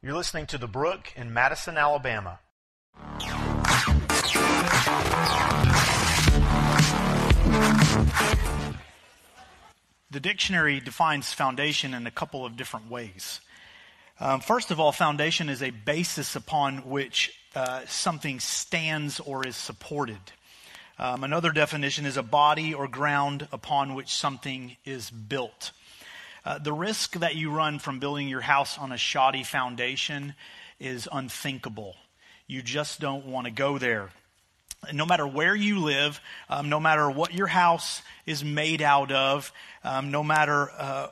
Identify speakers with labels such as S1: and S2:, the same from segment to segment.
S1: You're listening to The Brook in Madison, Alabama.
S2: The dictionary defines foundation in a couple of different ways. Um, first of all, foundation is a basis upon which uh, something stands or is supported. Um, another definition is a body or ground upon which something is built. Uh, the risk that you run from building your house on a shoddy foundation is unthinkable. You just don't want to go there. No matter where you live, um, no matter what your house is made out of, um, no matter uh,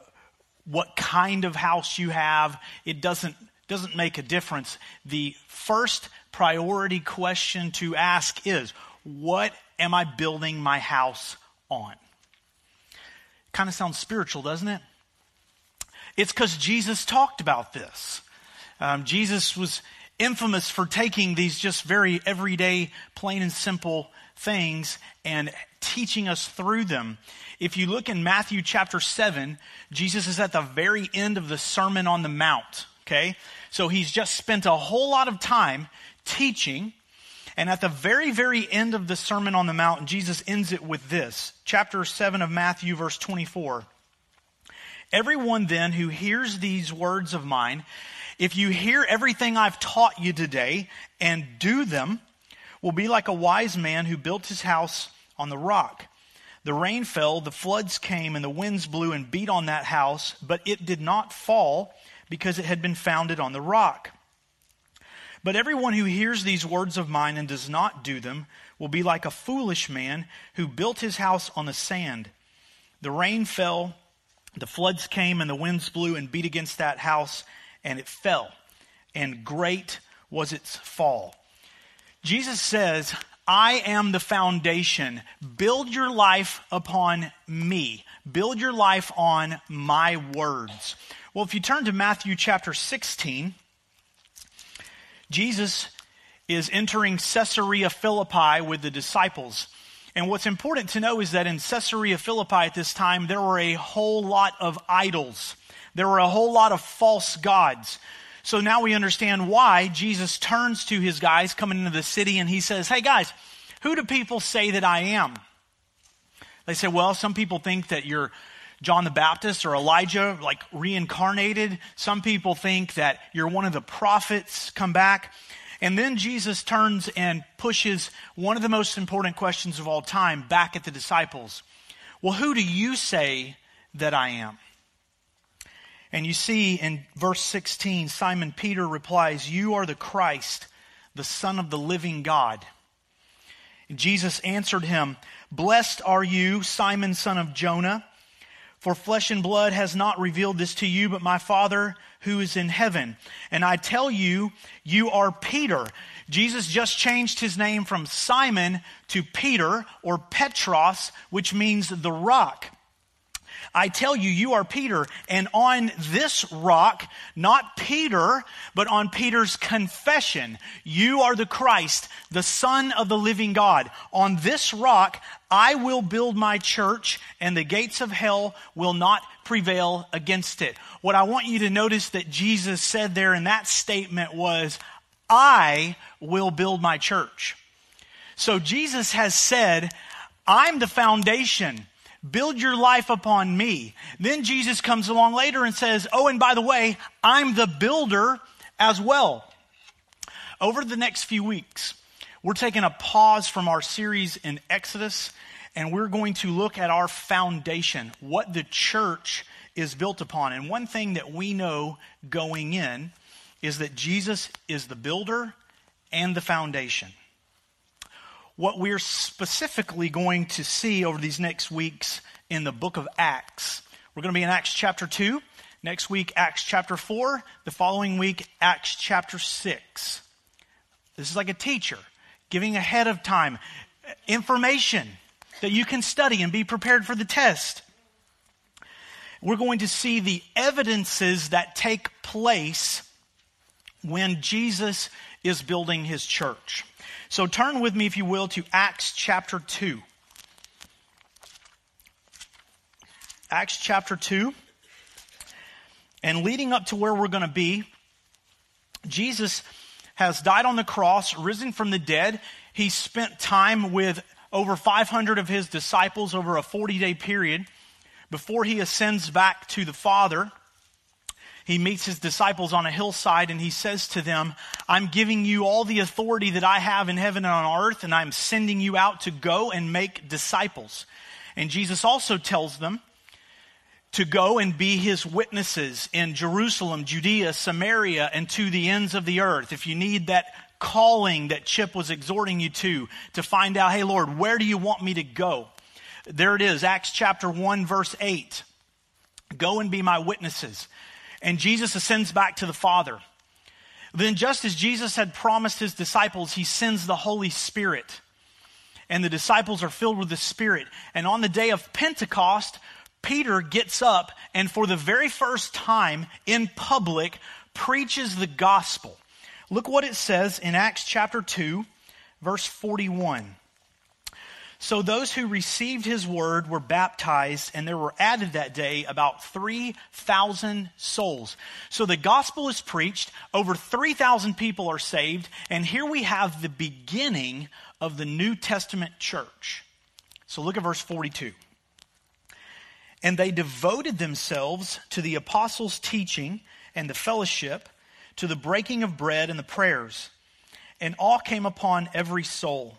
S2: what kind of house you have, it doesn't doesn't make a difference. The first priority question to ask is, what am I building my house on? Kind of sounds spiritual, doesn't it? It's because Jesus talked about this. Um, Jesus was infamous for taking these just very everyday, plain and simple things and teaching us through them. If you look in Matthew chapter 7, Jesus is at the very end of the Sermon on the Mount. Okay? So he's just spent a whole lot of time teaching. And at the very, very end of the Sermon on the Mount, Jesus ends it with this. Chapter 7 of Matthew, verse 24. Everyone then who hears these words of mine, if you hear everything I've taught you today and do them, will be like a wise man who built his house on the rock. The rain fell, the floods came, and the winds blew and beat on that house, but it did not fall because it had been founded on the rock. But everyone who hears these words of mine and does not do them will be like a foolish man who built his house on the sand. The rain fell, the floods came and the winds blew and beat against that house, and it fell. And great was its fall. Jesus says, I am the foundation. Build your life upon me. Build your life on my words. Well, if you turn to Matthew chapter 16, Jesus is entering Caesarea Philippi with the disciples. And what's important to know is that in Caesarea Philippi at this time, there were a whole lot of idols. There were a whole lot of false gods. So now we understand why Jesus turns to his guys coming into the city and he says, Hey guys, who do people say that I am? They say, Well, some people think that you're John the Baptist or Elijah, like reincarnated. Some people think that you're one of the prophets come back. And then Jesus turns and pushes one of the most important questions of all time back at the disciples. Well, who do you say that I am? And you see in verse 16, Simon Peter replies, You are the Christ, the Son of the living God. And Jesus answered him, Blessed are you, Simon, son of Jonah, for flesh and blood has not revealed this to you, but my Father who is in heaven. And I tell you, you are Peter. Jesus just changed his name from Simon to Peter or Petros, which means the rock. I tell you, you are Peter, and on this rock, not Peter, but on Peter's confession, you are the Christ, the Son of the living God. On this rock, I will build my church, and the gates of hell will not prevail against it. What I want you to notice that Jesus said there in that statement was, I will build my church. So Jesus has said, I'm the foundation. Build your life upon me. Then Jesus comes along later and says, Oh, and by the way, I'm the builder as well. Over the next few weeks, we're taking a pause from our series in Exodus and we're going to look at our foundation, what the church is built upon. And one thing that we know going in is that Jesus is the builder and the foundation. What we're specifically going to see over these next weeks in the book of Acts, we're going to be in Acts chapter 2. Next week, Acts chapter 4. The following week, Acts chapter 6. This is like a teacher giving ahead of time information that you can study and be prepared for the test. We're going to see the evidences that take place when Jesus is building his church. So turn with me, if you will, to Acts chapter 2. Acts chapter 2. And leading up to where we're going to be, Jesus has died on the cross, risen from the dead. He spent time with over 500 of his disciples over a 40 day period before he ascends back to the Father. He meets his disciples on a hillside and he says to them, I'm giving you all the authority that I have in heaven and on earth, and I'm sending you out to go and make disciples. And Jesus also tells them to go and be his witnesses in Jerusalem, Judea, Samaria, and to the ends of the earth. If you need that calling that Chip was exhorting you to, to find out, hey, Lord, where do you want me to go? There it is, Acts chapter 1, verse 8. Go and be my witnesses. And Jesus ascends back to the Father. Then, just as Jesus had promised his disciples, he sends the Holy Spirit. And the disciples are filled with the Spirit. And on the day of Pentecost, Peter gets up and, for the very first time in public, preaches the gospel. Look what it says in Acts chapter 2, verse 41. So those who received his word were baptized, and there were added that day about 3,000 souls. So the gospel is preached, over 3,000 people are saved, and here we have the beginning of the New Testament church. So look at verse 42. And they devoted themselves to the apostles' teaching and the fellowship to the breaking of bread and the prayers. And awe came upon every soul,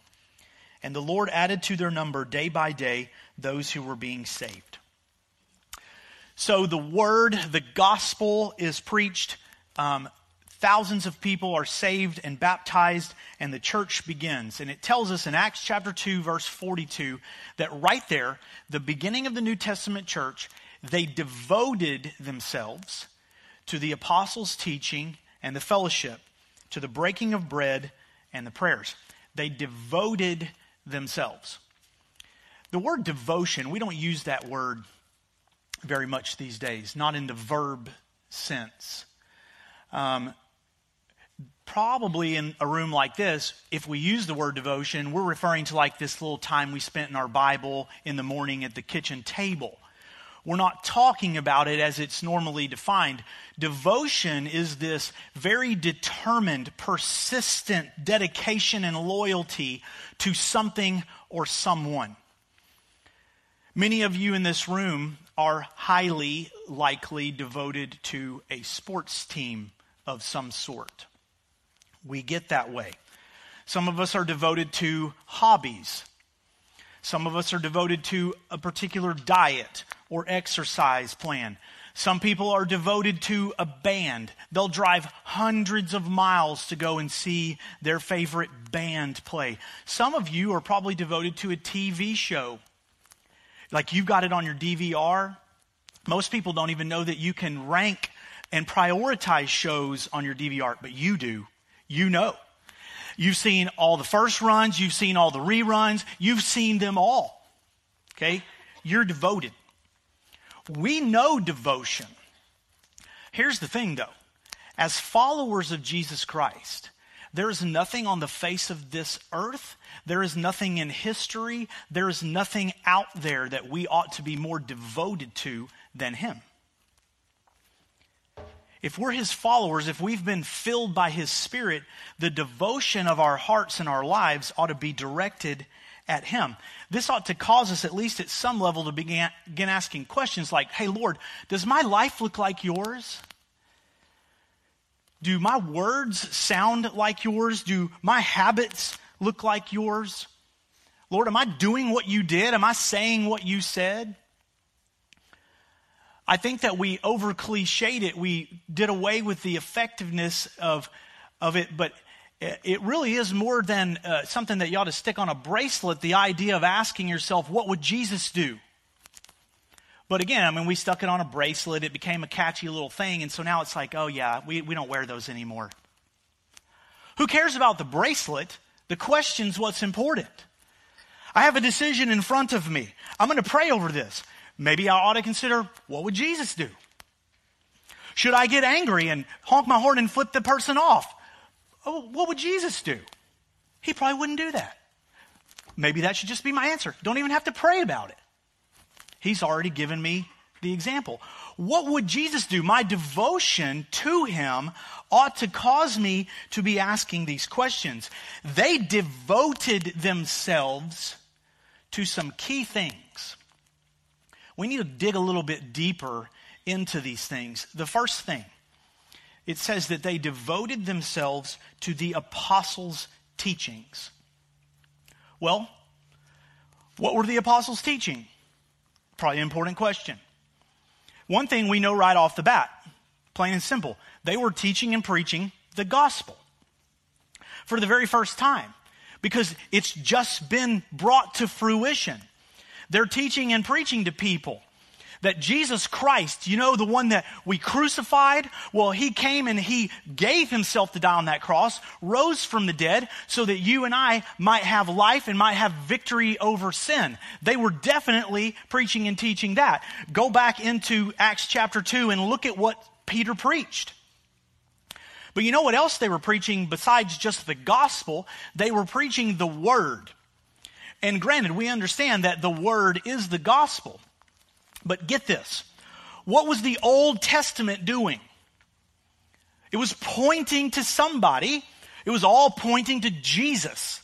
S2: And the Lord added to their number day by day those who were being saved. So the word, the gospel is preached. Um, thousands of people are saved and baptized, and the church begins. And it tells us in Acts chapter 2, verse 42, that right there, the beginning of the New Testament church, they devoted themselves to the apostles' teaching and the fellowship to the breaking of bread and the prayers. They devoted themselves. The word devotion, we don't use that word very much these days, not in the verb sense. Um, probably in a room like this, if we use the word devotion, we're referring to like this little time we spent in our Bible in the morning at the kitchen table. We're not talking about it as it's normally defined. Devotion is this very determined, persistent dedication and loyalty to something or someone. Many of you in this room are highly likely devoted to a sports team of some sort. We get that way. Some of us are devoted to hobbies. Some of us are devoted to a particular diet or exercise plan. Some people are devoted to a band. They'll drive hundreds of miles to go and see their favorite band play. Some of you are probably devoted to a TV show. Like you've got it on your DVR. Most people don't even know that you can rank and prioritize shows on your DVR, but you do. You know. You've seen all the first runs, you've seen all the reruns, you've seen them all. Okay? You're devoted. We know devotion. Here's the thing, though. As followers of Jesus Christ, there is nothing on the face of this earth, there is nothing in history, there is nothing out there that we ought to be more devoted to than Him. If we're His followers, if we've been filled by His Spirit, the devotion of our hearts and our lives ought to be directed at Him. This ought to cause us, at least at some level, to begin, begin asking questions like, Hey, Lord, does my life look like yours? Do my words sound like yours? Do my habits look like yours? Lord, am I doing what you did? Am I saying what you said? I think that we over cliched it. We did away with the effectiveness of, of it, but it really is more than uh, something that you ought to stick on a bracelet the idea of asking yourself, what would Jesus do? But again, I mean, we stuck it on a bracelet. It became a catchy little thing. And so now it's like, oh, yeah, we, we don't wear those anymore. Who cares about the bracelet? The question's what's important. I have a decision in front of me. I'm going to pray over this. Maybe I ought to consider what would Jesus do? Should I get angry and honk my horn and flip the person off? Oh, what would Jesus do? He probably wouldn't do that. Maybe that should just be my answer. Don't even have to pray about it. He's already given me the example. What would Jesus do? My devotion to him ought to cause me to be asking these questions. They devoted themselves to some key things. We need to dig a little bit deeper into these things. The first thing, it says that they devoted themselves to the apostles' teachings. Well, what were the apostles teaching? Probably an important question. One thing we know right off the bat, plain and simple, they were teaching and preaching the gospel for the very first time because it's just been brought to fruition. They're teaching and preaching to people that Jesus Christ, you know, the one that we crucified, well, he came and he gave himself to die on that cross, rose from the dead, so that you and I might have life and might have victory over sin. They were definitely preaching and teaching that. Go back into Acts chapter 2 and look at what Peter preached. But you know what else they were preaching besides just the gospel? They were preaching the word. And granted, we understand that the word is the gospel. But get this. What was the Old Testament doing? It was pointing to somebody. It was all pointing to Jesus.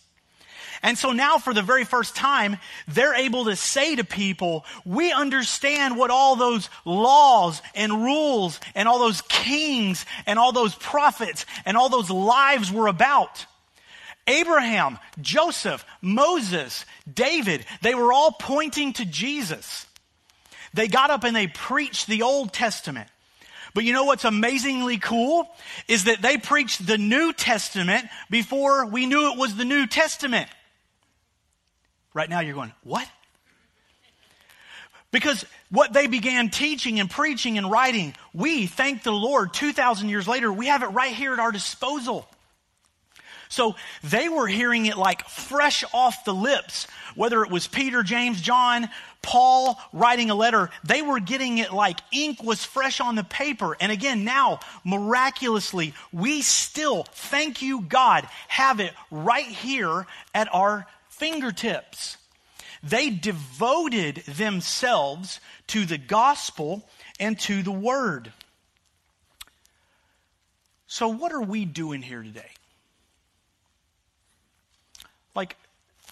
S2: And so now, for the very first time, they're able to say to people, we understand what all those laws and rules and all those kings and all those prophets and all those lives were about. Abraham, Joseph, Moses, David, they were all pointing to Jesus. They got up and they preached the Old Testament. But you know what's amazingly cool? Is that they preached the New Testament before we knew it was the New Testament. Right now you're going, what? Because what they began teaching and preaching and writing, we, thank the Lord, 2,000 years later, we have it right here at our disposal. So they were hearing it like fresh off the lips, whether it was Peter, James, John, Paul writing a letter, they were getting it like ink was fresh on the paper. And again, now, miraculously, we still, thank you God, have it right here at our fingertips. They devoted themselves to the gospel and to the word. So, what are we doing here today? Like,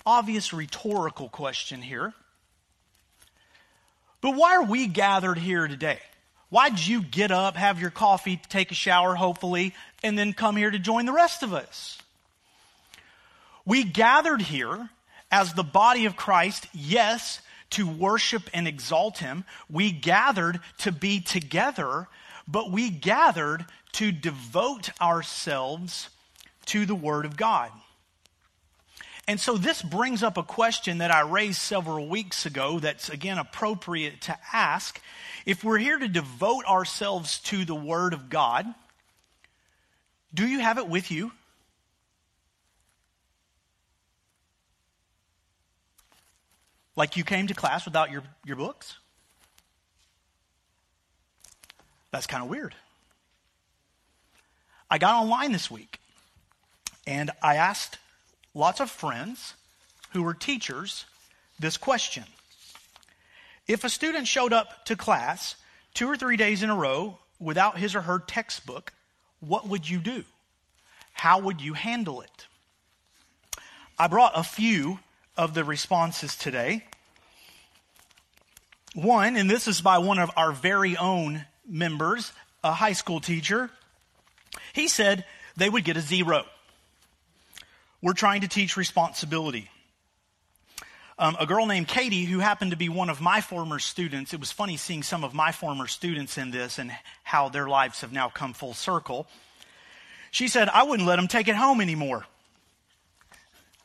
S2: obvious rhetorical question here. But why are we gathered here today? Why did you get up, have your coffee, take a shower, hopefully, and then come here to join the rest of us? We gathered here as the body of Christ, yes, to worship and exalt Him. We gathered to be together, but we gathered to devote ourselves to the Word of God. And so this brings up a question that I raised several weeks ago that's again appropriate to ask. If we're here to devote ourselves to the Word of God, do you have it with you? Like you came to class without your, your books? That's kind of weird. I got online this week and I asked lots of friends who were teachers this question. If a student showed up to class two or three days in a row without his or her textbook, what would you do? How would you handle it? I brought a few of the responses today. One, and this is by one of our very own members, a high school teacher. He said they would get a zero. We're trying to teach responsibility. Um, a girl named Katie, who happened to be one of my former students, it was funny seeing some of my former students in this and how their lives have now come full circle. She said, I wouldn't let them take it home anymore.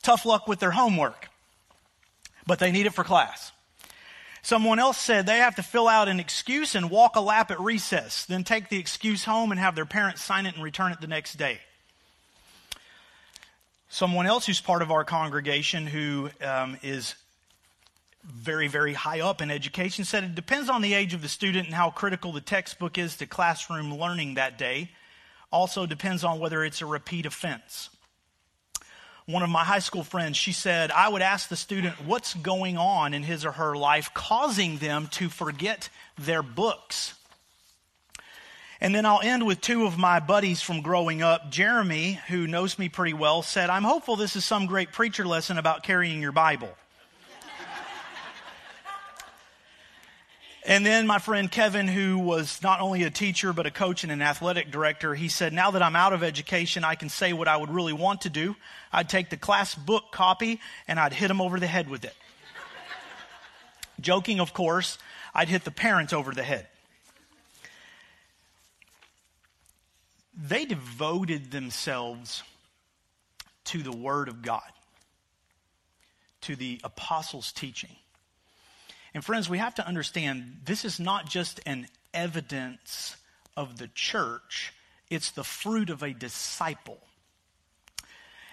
S2: Tough luck with their homework but they need it for class. Someone else said they have to fill out an excuse and walk a lap at recess, then take the excuse home and have their parents sign it and return it the next day. Someone else who's part of our congregation who um, is very, very high up in education said it depends on the age of the student and how critical the textbook is to classroom learning that day. Also depends on whether it's a repeat offense. One of my high school friends, she said, I would ask the student what's going on in his or her life causing them to forget their books. And then I'll end with two of my buddies from growing up. Jeremy, who knows me pretty well, said, I'm hopeful this is some great preacher lesson about carrying your Bible. And then my friend Kevin, who was not only a teacher, but a coach and an athletic director, he said, Now that I'm out of education, I can say what I would really want to do. I'd take the class book copy and I'd hit him over the head with it. Joking, of course, I'd hit the parents over the head. They devoted themselves to the Word of God, to the apostles' teaching. And friends, we have to understand this is not just an evidence of the church, it's the fruit of a disciple.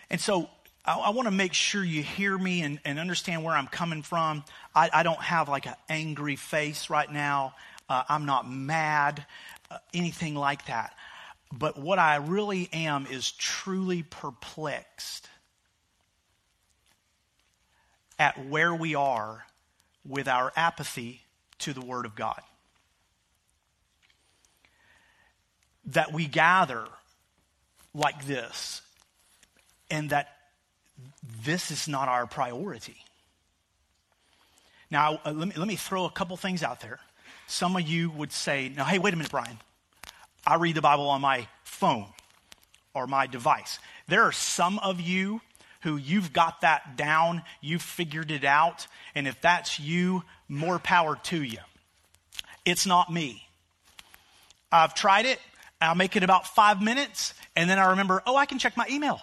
S2: And so I, I want to make sure you hear me and, and understand where I'm coming from. I, I don't have like an angry face right now. Uh, I'm not mad, uh, anything like that. But what I really am is truly perplexed at where we are with our apathy to the Word of God. That we gather like this, and that this is not our priority. Now, uh, let, me, let me throw a couple things out there. Some of you would say, now, hey, wait a minute, Brian. I read the Bible on my phone or my device. There are some of you who you've got that down, you've figured it out, and if that's you, more power to you. It's not me. I've tried it, I'll make it about five minutes, and then I remember, oh, I can check my email.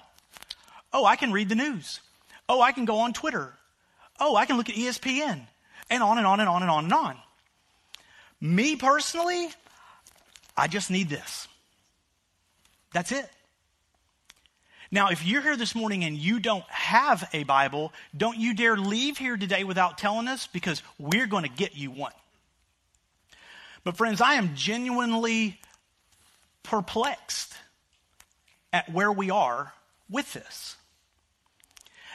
S2: Oh, I can read the news. Oh, I can go on Twitter. Oh, I can look at ESPN, and on and on and on and on and on. Me personally, I just need this. That's it. Now, if you're here this morning and you don't have a Bible, don't you dare leave here today without telling us because we're going to get you one. But, friends, I am genuinely perplexed at where we are with this.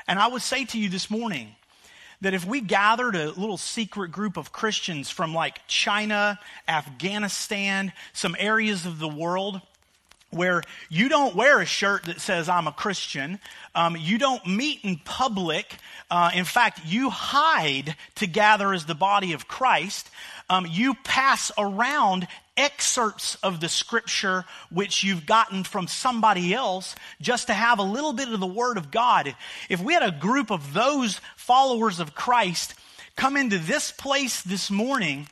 S2: And I would say to you this morning that if we gathered a little secret group of Christians from like China, Afghanistan, some areas of the world, where you don't wear a shirt that says I'm a Christian. Um, you don't meet in public. Uh, in fact, you hide to gather as the body of Christ. Um, you pass around excerpts of the scripture which you've gotten from somebody else just to have a little bit of the word of God. If we had a group of those followers of Christ come into this place this morning,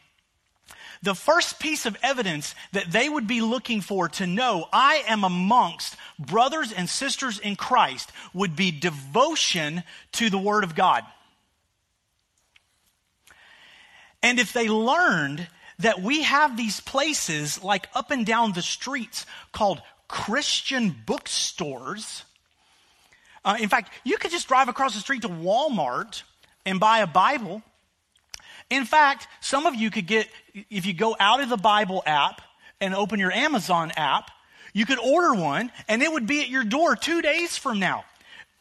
S2: the first piece of evidence that they would be looking for to know I am amongst brothers and sisters in Christ would be devotion to the Word of God. And if they learned that we have these places like up and down the streets called Christian bookstores, uh, in fact, you could just drive across the street to Walmart and buy a Bible in fact, some of you could get, if you go out of the Bible app and open your Amazon app, you could order one and it would be at your door two days from now.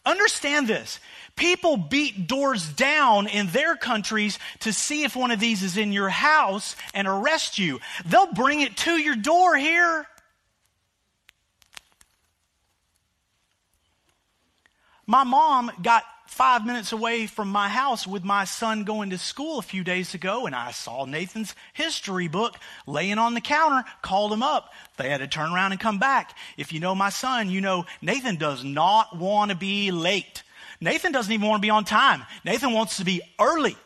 S2: Understand this. People beat doors down in their countries to see if one of these is in your house and arrest you. They'll bring it to your door here. My mom got five minutes away from my house with my son going to school a few days ago, and I saw Nathan's history book laying on the counter, called him up. They had to turn around and come back. If you know my son, you know Nathan does not want to be late. Nathan doesn't even want to be on time. Nathan wants to be early.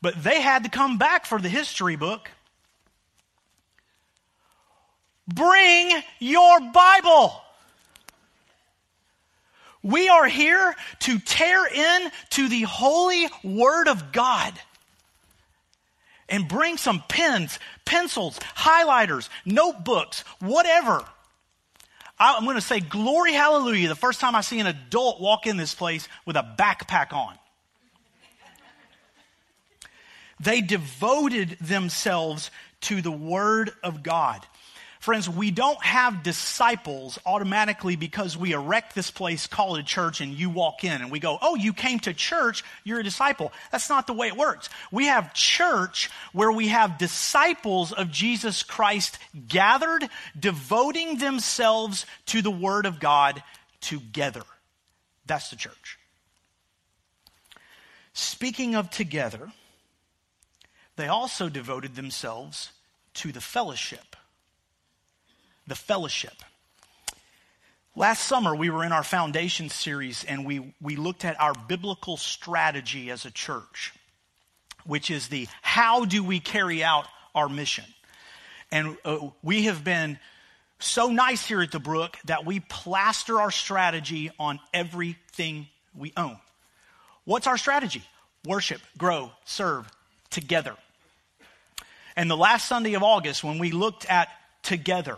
S2: But they had to come back for the history book. Bring your Bible. We are here to tear in to the holy word of God and bring some pens, pencils, highlighters, notebooks, whatever. I'm going to say glory hallelujah the first time I see an adult walk in this place with a backpack on. They devoted themselves to the Word of God. Friends, we don't have disciples automatically because we erect this place called a church and you walk in and we go, oh, you came to church, you're a disciple. That's not the way it works. We have church where we have disciples of Jesus Christ gathered, devoting themselves to the Word of God together. That's the church. Speaking of together, they also devoted themselves to the fellowship. The fellowship. Last summer, we were in our foundation series and we, we looked at our biblical strategy as a church, which is the how do we carry out our mission. And uh, we have been so nice here at the Brook that we plaster our strategy on everything we own. What's our strategy? Worship, grow, serve together. And the last Sunday of August, when we looked at together,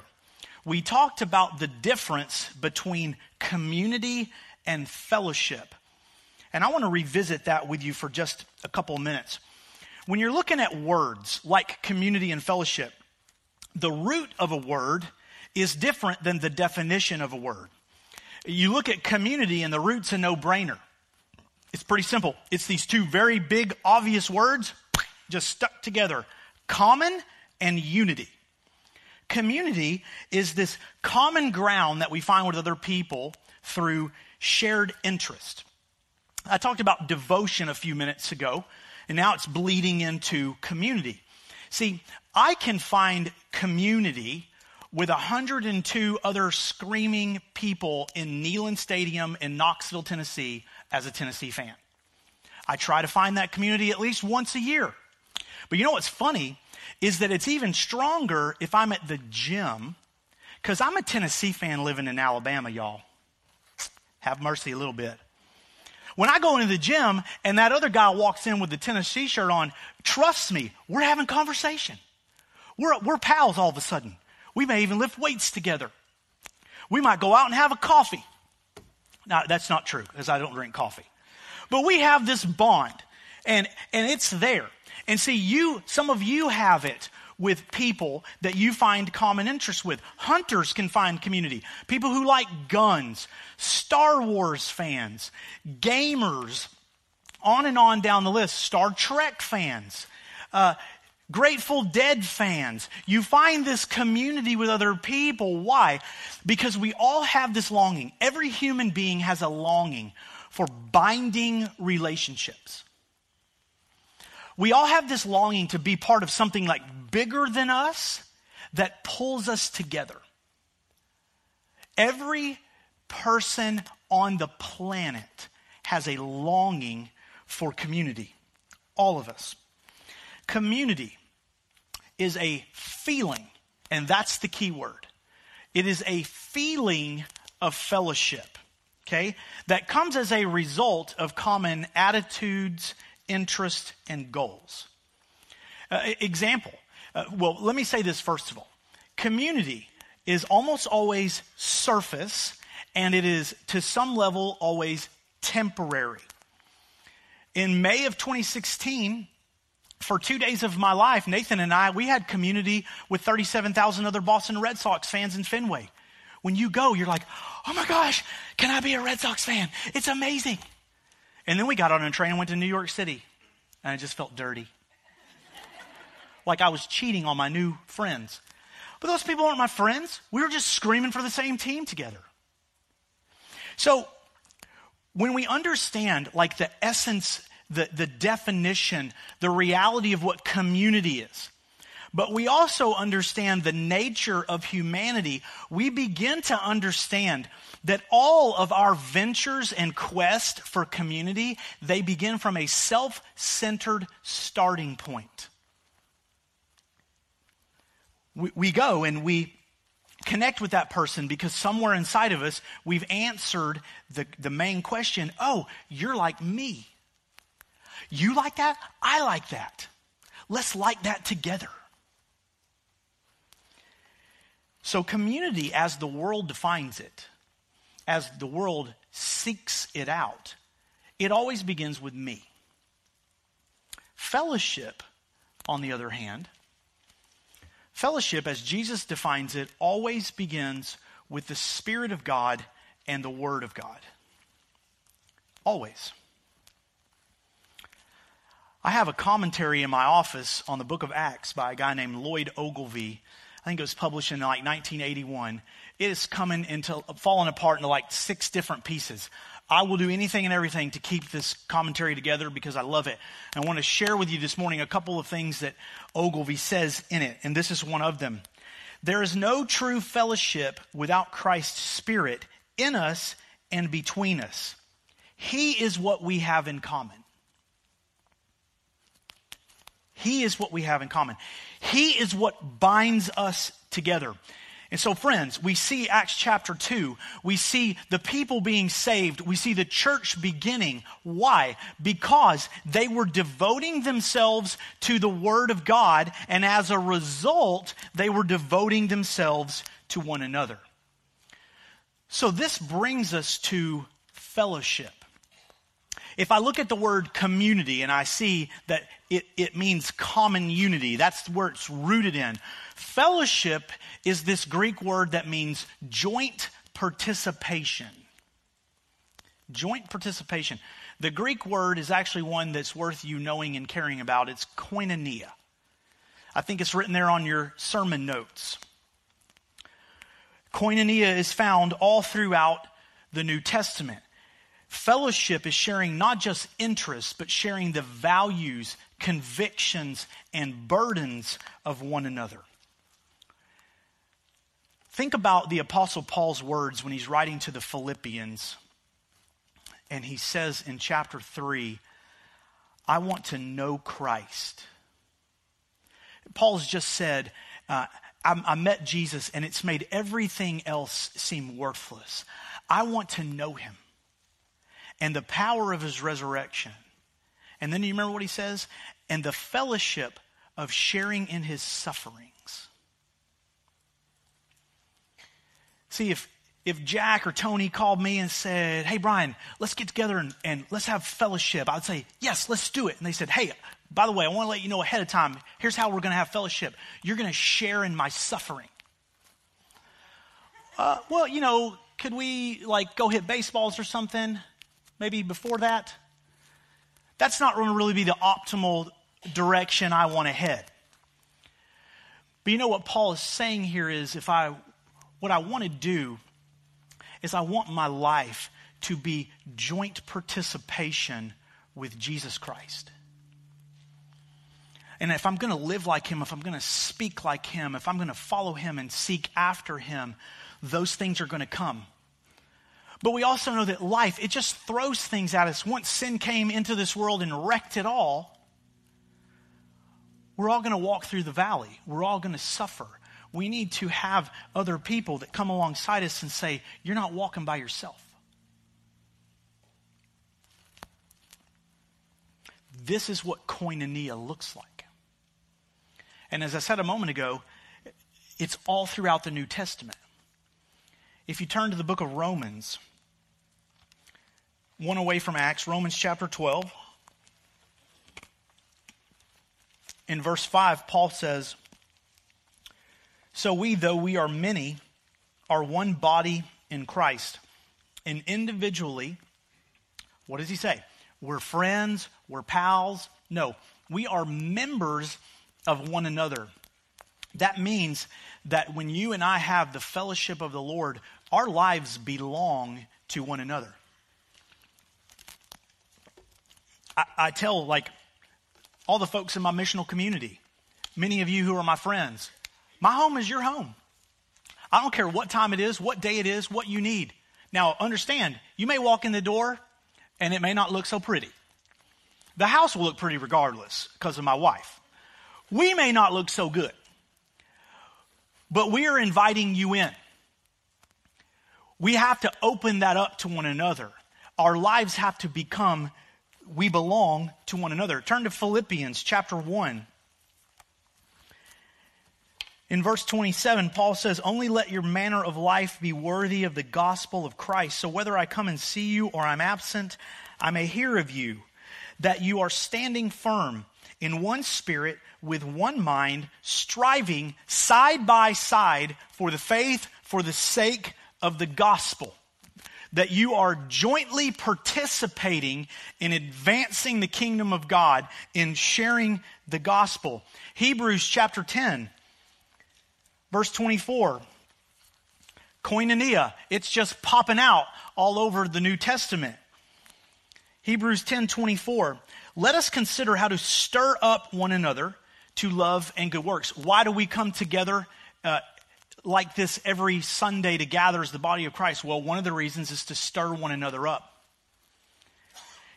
S2: we talked about the difference between community and fellowship. And I want to revisit that with you for just a couple minutes. When you're looking at words like community and fellowship, the root of a word is different than the definition of a word. You look at community and the root's a no brainer. It's pretty simple. It's these two very big, obvious words just stuck together common and unity. Community is this common ground that we find with other people through shared interest. I talked about devotion a few minutes ago, and now it's bleeding into community. See, I can find community with 102 other screaming people in Neyland Stadium in Knoxville, Tennessee, as a Tennessee fan. I try to find that community at least once a year. But you know what's funny is that it's even stronger if I'm at the gym, because I'm a Tennessee fan living in Alabama, y'all. Have mercy a little bit. When I go into the gym and that other guy walks in with the Tennessee shirt on, trust me, we're having conversation. We're, we're pals all of a sudden. We may even lift weights together. We might go out and have a coffee. Now, that's not true because I don't drink coffee. But we have this bond and, and it's there. And see, you, some of you have it with people that you find common interest with. Hunters can find community. People who like guns, Star Wars fans, gamers, on and on down the list, Star Trek fans, uh, Grateful Dead fans. You find this community with other people. Why? Because we all have this longing. Every human being has a longing for binding relationships. We all have this longing to be part of something like bigger than us that pulls us together. Every person on the planet has a longing for community. All of us. Community is a feeling, and that's the key word. It is a feeling of fellowship, okay, that comes as a result of common attitudes interest, and goals. Uh, example. Uh, well, let me say this first of all. Community is almost always surface, and it is to some level always temporary. In May of 2016, for two days of my life, Nathan and I, we had community with 37,000 other Boston Red Sox fans in Fenway. When you go, you're like, oh my gosh, can I be a Red Sox fan? It's amazing. And then we got on a train and went to New York City. And I just felt dirty. like I was cheating on my new friends. But those people aren't my friends. We were just screaming for the same team together. So when we understand like the essence, the, the definition, the reality of what community is, but we also understand the nature of humanity, we begin to understand that all of our ventures and quest for community, they begin from a self-centered starting point. We, we go and we connect with that person because somewhere inside of us, we've answered the, the main question, oh, you're like me. You like that? I like that. Let's like that together. So, community, as the world defines it, as the world seeks it out, it always begins with me. Fellowship, on the other hand, fellowship, as Jesus defines it, always begins with the Spirit of God and the Word of God. Always. I have a commentary in my office on the book of Acts by a guy named Lloyd Ogilvie. I think it was published in like 1981. It is coming into, falling apart into like six different pieces. I will do anything and everything to keep this commentary together because I love it. I want to share with you this morning a couple of things that Ogilvie says in it, and this is one of them. There is no true fellowship without Christ's Spirit in us and between us. He is what we have in common. He is what we have in common. He is what binds us together. And so, friends, we see Acts chapter 2. We see the people being saved. We see the church beginning. Why? Because they were devoting themselves to the Word of God, and as a result, they were devoting themselves to one another. So, this brings us to fellowship. If I look at the word community and I see that it, it means common unity, that's where it's rooted in. Fellowship is this Greek word that means joint participation. Joint participation. The Greek word is actually one that's worth you knowing and caring about. It's koinonia. I think it's written there on your sermon notes. Koinonia is found all throughout the New Testament. Fellowship is sharing not just interests, but sharing the values, convictions, and burdens of one another. Think about the Apostle Paul's words when he's writing to the Philippians. And he says in chapter 3, I want to know Christ. Paul's just said, uh, I, I met Jesus and it's made everything else seem worthless. I want to know him and the power of his resurrection. And then you remember what he says? And the fellowship of sharing in his sufferings. See, if, if Jack or Tony called me and said, Hey, Brian, let's get together and, and let's have fellowship, I'd say, Yes, let's do it. And they said, Hey, by the way, I want to let you know ahead of time, here's how we're going to have fellowship. You're going to share in my suffering. Uh, well, you know, could we like go hit baseballs or something? Maybe before that, that's not going to really be the optimal direction I want to head. But you know what Paul is saying here is if I, what I want to do is I want my life to be joint participation with Jesus Christ. And if I'm going to live like him, if I'm going to speak like him, if I'm going to follow him and seek after him, those things are going to come. But we also know that life, it just throws things at us. Once sin came into this world and wrecked it all, we're all going to walk through the valley. We're all going to suffer. We need to have other people that come alongside us and say, You're not walking by yourself. This is what koinonia looks like. And as I said a moment ago, it's all throughout the New Testament. If you turn to the book of Romans, one away from Acts, Romans chapter 12. In verse 5, Paul says, So we, though we are many, are one body in Christ. And individually, what does he say? We're friends, we're pals. No, we are members of one another. That means that when you and I have the fellowship of the Lord, our lives belong to one another. I, I tell, like, all the folks in my missional community, many of you who are my friends, my home is your home. I don't care what time it is, what day it is, what you need. Now, understand, you may walk in the door and it may not look so pretty. The house will look pretty regardless because of my wife. We may not look so good, but we are inviting you in. We have to open that up to one another. Our lives have to become, we belong to one another. Turn to Philippians chapter 1. In verse 27, Paul says, Only let your manner of life be worthy of the gospel of Christ. So whether I come and see you or I'm absent, I may hear of you that you are standing firm in one spirit, with one mind, striving side by side for the faith, for the sake of the gospel. That you are jointly participating in advancing the kingdom of God, in sharing the gospel. Hebrews chapter 10 Verse 24, koinonia, it's just popping out all over the New Testament. Hebrews 10 24, let us consider how to stir up one another to love and good works. Why do we come together uh, like this every Sunday to gather as the body of Christ? Well, one of the reasons is to stir one another up.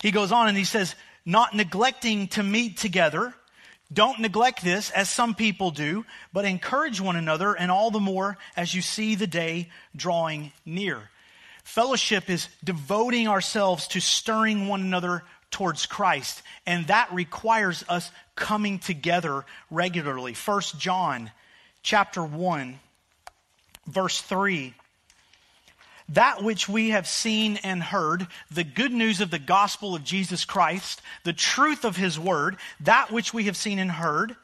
S2: He goes on and he says, not neglecting to meet together don't neglect this, as some people do, but encourage one another, and all the more as you see the day drawing near. Fellowship is devoting ourselves to stirring one another towards Christ, and that requires us coming together regularly. 1 John chapter 1 verse 3 that which we have seen and heard, the good news of the gospel of Jesus Christ, the truth of his word, that which we have seen and heard,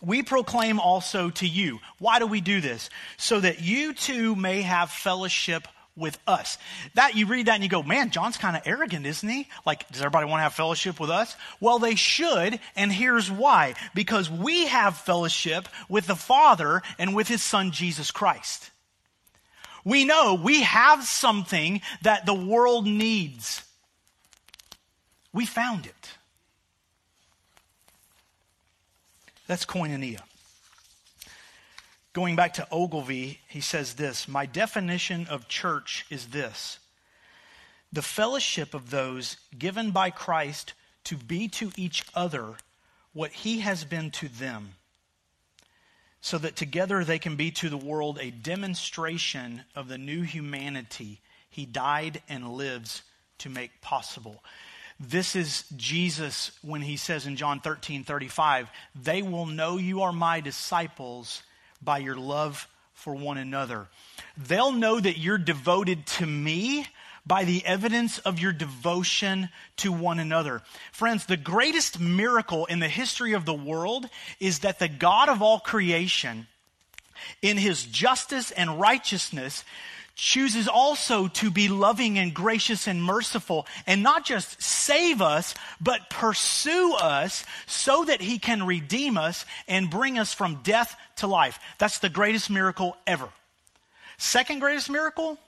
S2: we proclaim also to you. Why do we do this? So that you too may have fellowship with us. That you read that and you go, man, John's kind of arrogant, isn't he? Like, does everybody want to have fellowship with us? Well, they should, and here's why. Because we have fellowship with the Father and with his Son, Jesus Christ. We know we have something that the world needs. We found it. That's koinonia. Going back to Ogilvie, he says this My definition of church is this the fellowship of those given by Christ to be to each other what he has been to them so that together they can be to the world a demonstration of the new humanity he died and lives to make possible. This is Jesus when he says in John 13 35, they will know you are my disciples by your love for one another. They'll know that you're devoted to me by the evidence of your devotion to one another. Friends, the greatest miracle in the history of the world is that the God of all creation, in his justice and righteousness, chooses also to be loving and gracious and merciful and not just save us, but pursue us so that he can redeem us and bring us from death to life. That's the greatest miracle ever. Second greatest miracle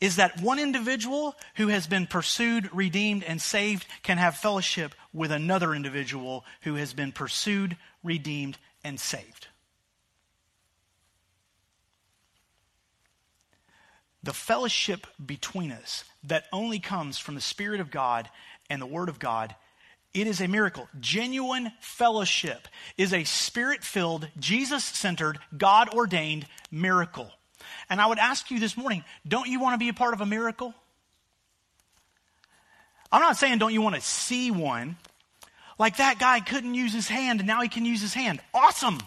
S2: is that one individual who has been pursued, redeemed, and saved can have fellowship with another individual who has been pursued, redeemed, and saved. The fellowship between us that only comes from the Spirit of God and the Word of God it is a miracle. Genuine fellowship is a spirit filled, Jesus centered, God ordained miracle. And I would ask you this morning don't you want to be a part of a miracle? I'm not saying don't you want to see one. Like that guy couldn't use his hand and now he can use his hand. Awesome.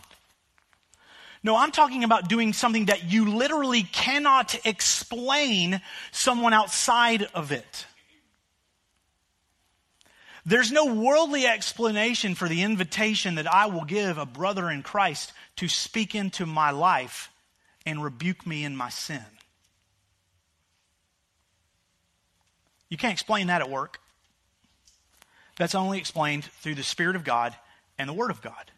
S2: No, I'm talking about doing something that you literally cannot explain someone outside of it. There's no worldly explanation for the invitation that I will give a brother in Christ to speak into my life and rebuke me in my sin. You can't explain that at work. That's only explained through the Spirit of God and the Word of God.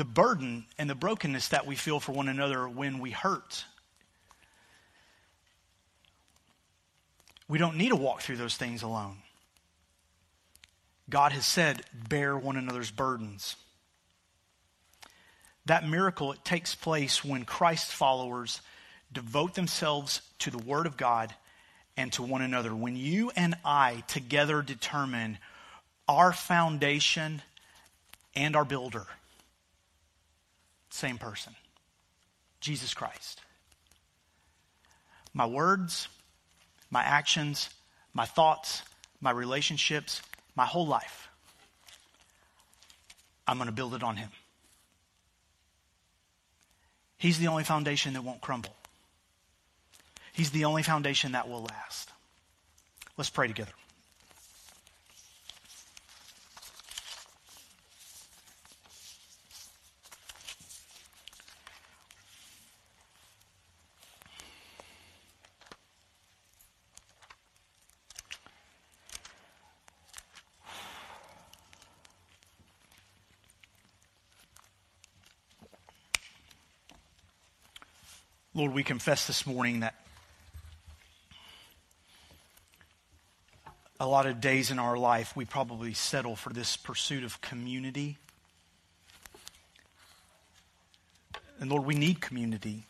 S2: The burden and the brokenness that we feel for one another when we hurt. We don't need to walk through those things alone. God has said, bear one another's burdens. That miracle it takes place when Christ's followers devote themselves to the Word of God and to one another. When you and I together determine our foundation and our builder, same person, Jesus Christ. My words, my actions, my thoughts, my relationships, my whole life I'm going to build it on him. He's the only foundation that won't crumble. He's the only foundation that will last. Let's pray together. Lord, we confess this morning that a lot of days in our life we probably settle for this pursuit of community. And Lord, we need community.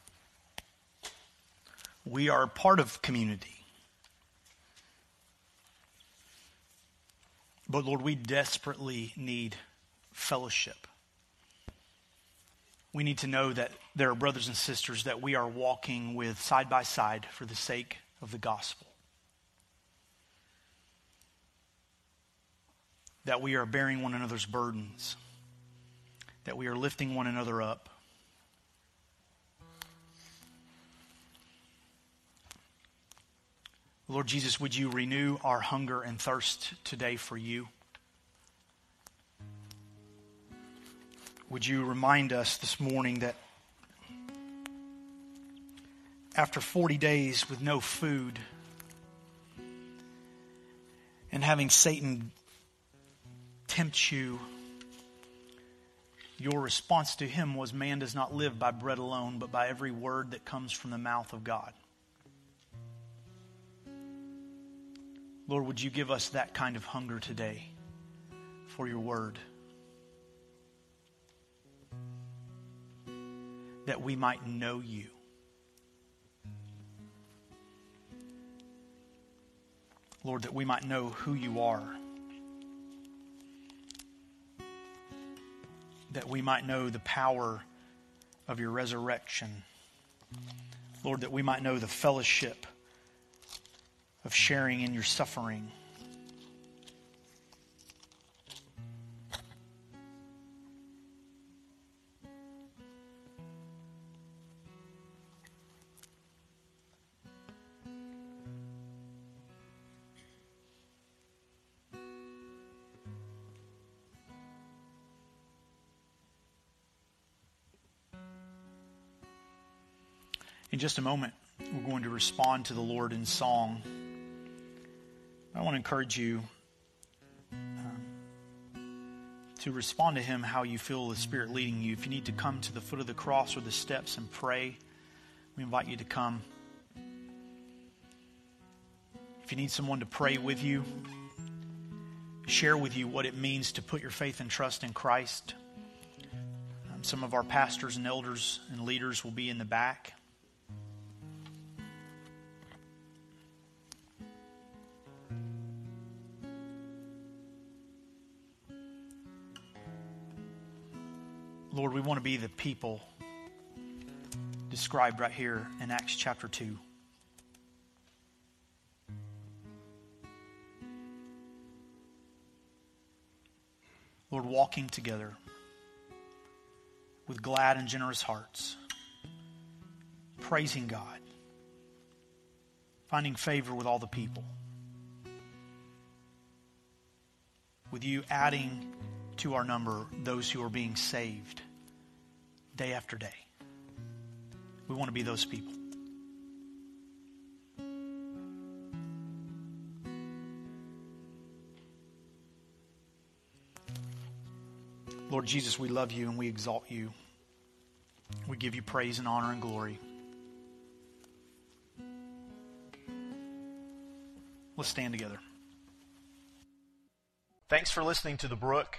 S2: We are part of community. But Lord, we desperately need fellowship we need to know that there are brothers and sisters that we are walking with side by side for the sake of the gospel. That we are bearing one another's burdens, that we are lifting one another up. Lord Jesus, would you renew our hunger and thirst today for you? Would you remind us this morning that after 40 days with no food and having Satan tempt you, your response to him was man does not live by bread alone, but by every word that comes from the mouth of God. Lord, would you give us that kind of hunger today for your word? That we might know you. Lord, that we might know who you are. That we might know the power of your resurrection. Lord, that we might know the fellowship of sharing in your suffering. Just a moment, we're going to respond to the Lord in song. I want to encourage you um, to respond to Him how you feel the Spirit leading you. If you need to come to the foot of the cross or the steps and pray, we invite you to come. If you need someone to pray with you, share with you what it means to put your faith and trust in Christ. Um, some of our pastors and elders and leaders will be in the back. Lord, we want to be the people described right here in Acts chapter 2. Lord, walking together with glad and generous hearts, praising God, finding favor with all the people, with you adding to our number those who are being saved day after day. We want to be those people. Lord Jesus, we love you and we exalt you. We give you praise and honor and glory. Let's stand together.
S1: Thanks for listening to The Brook.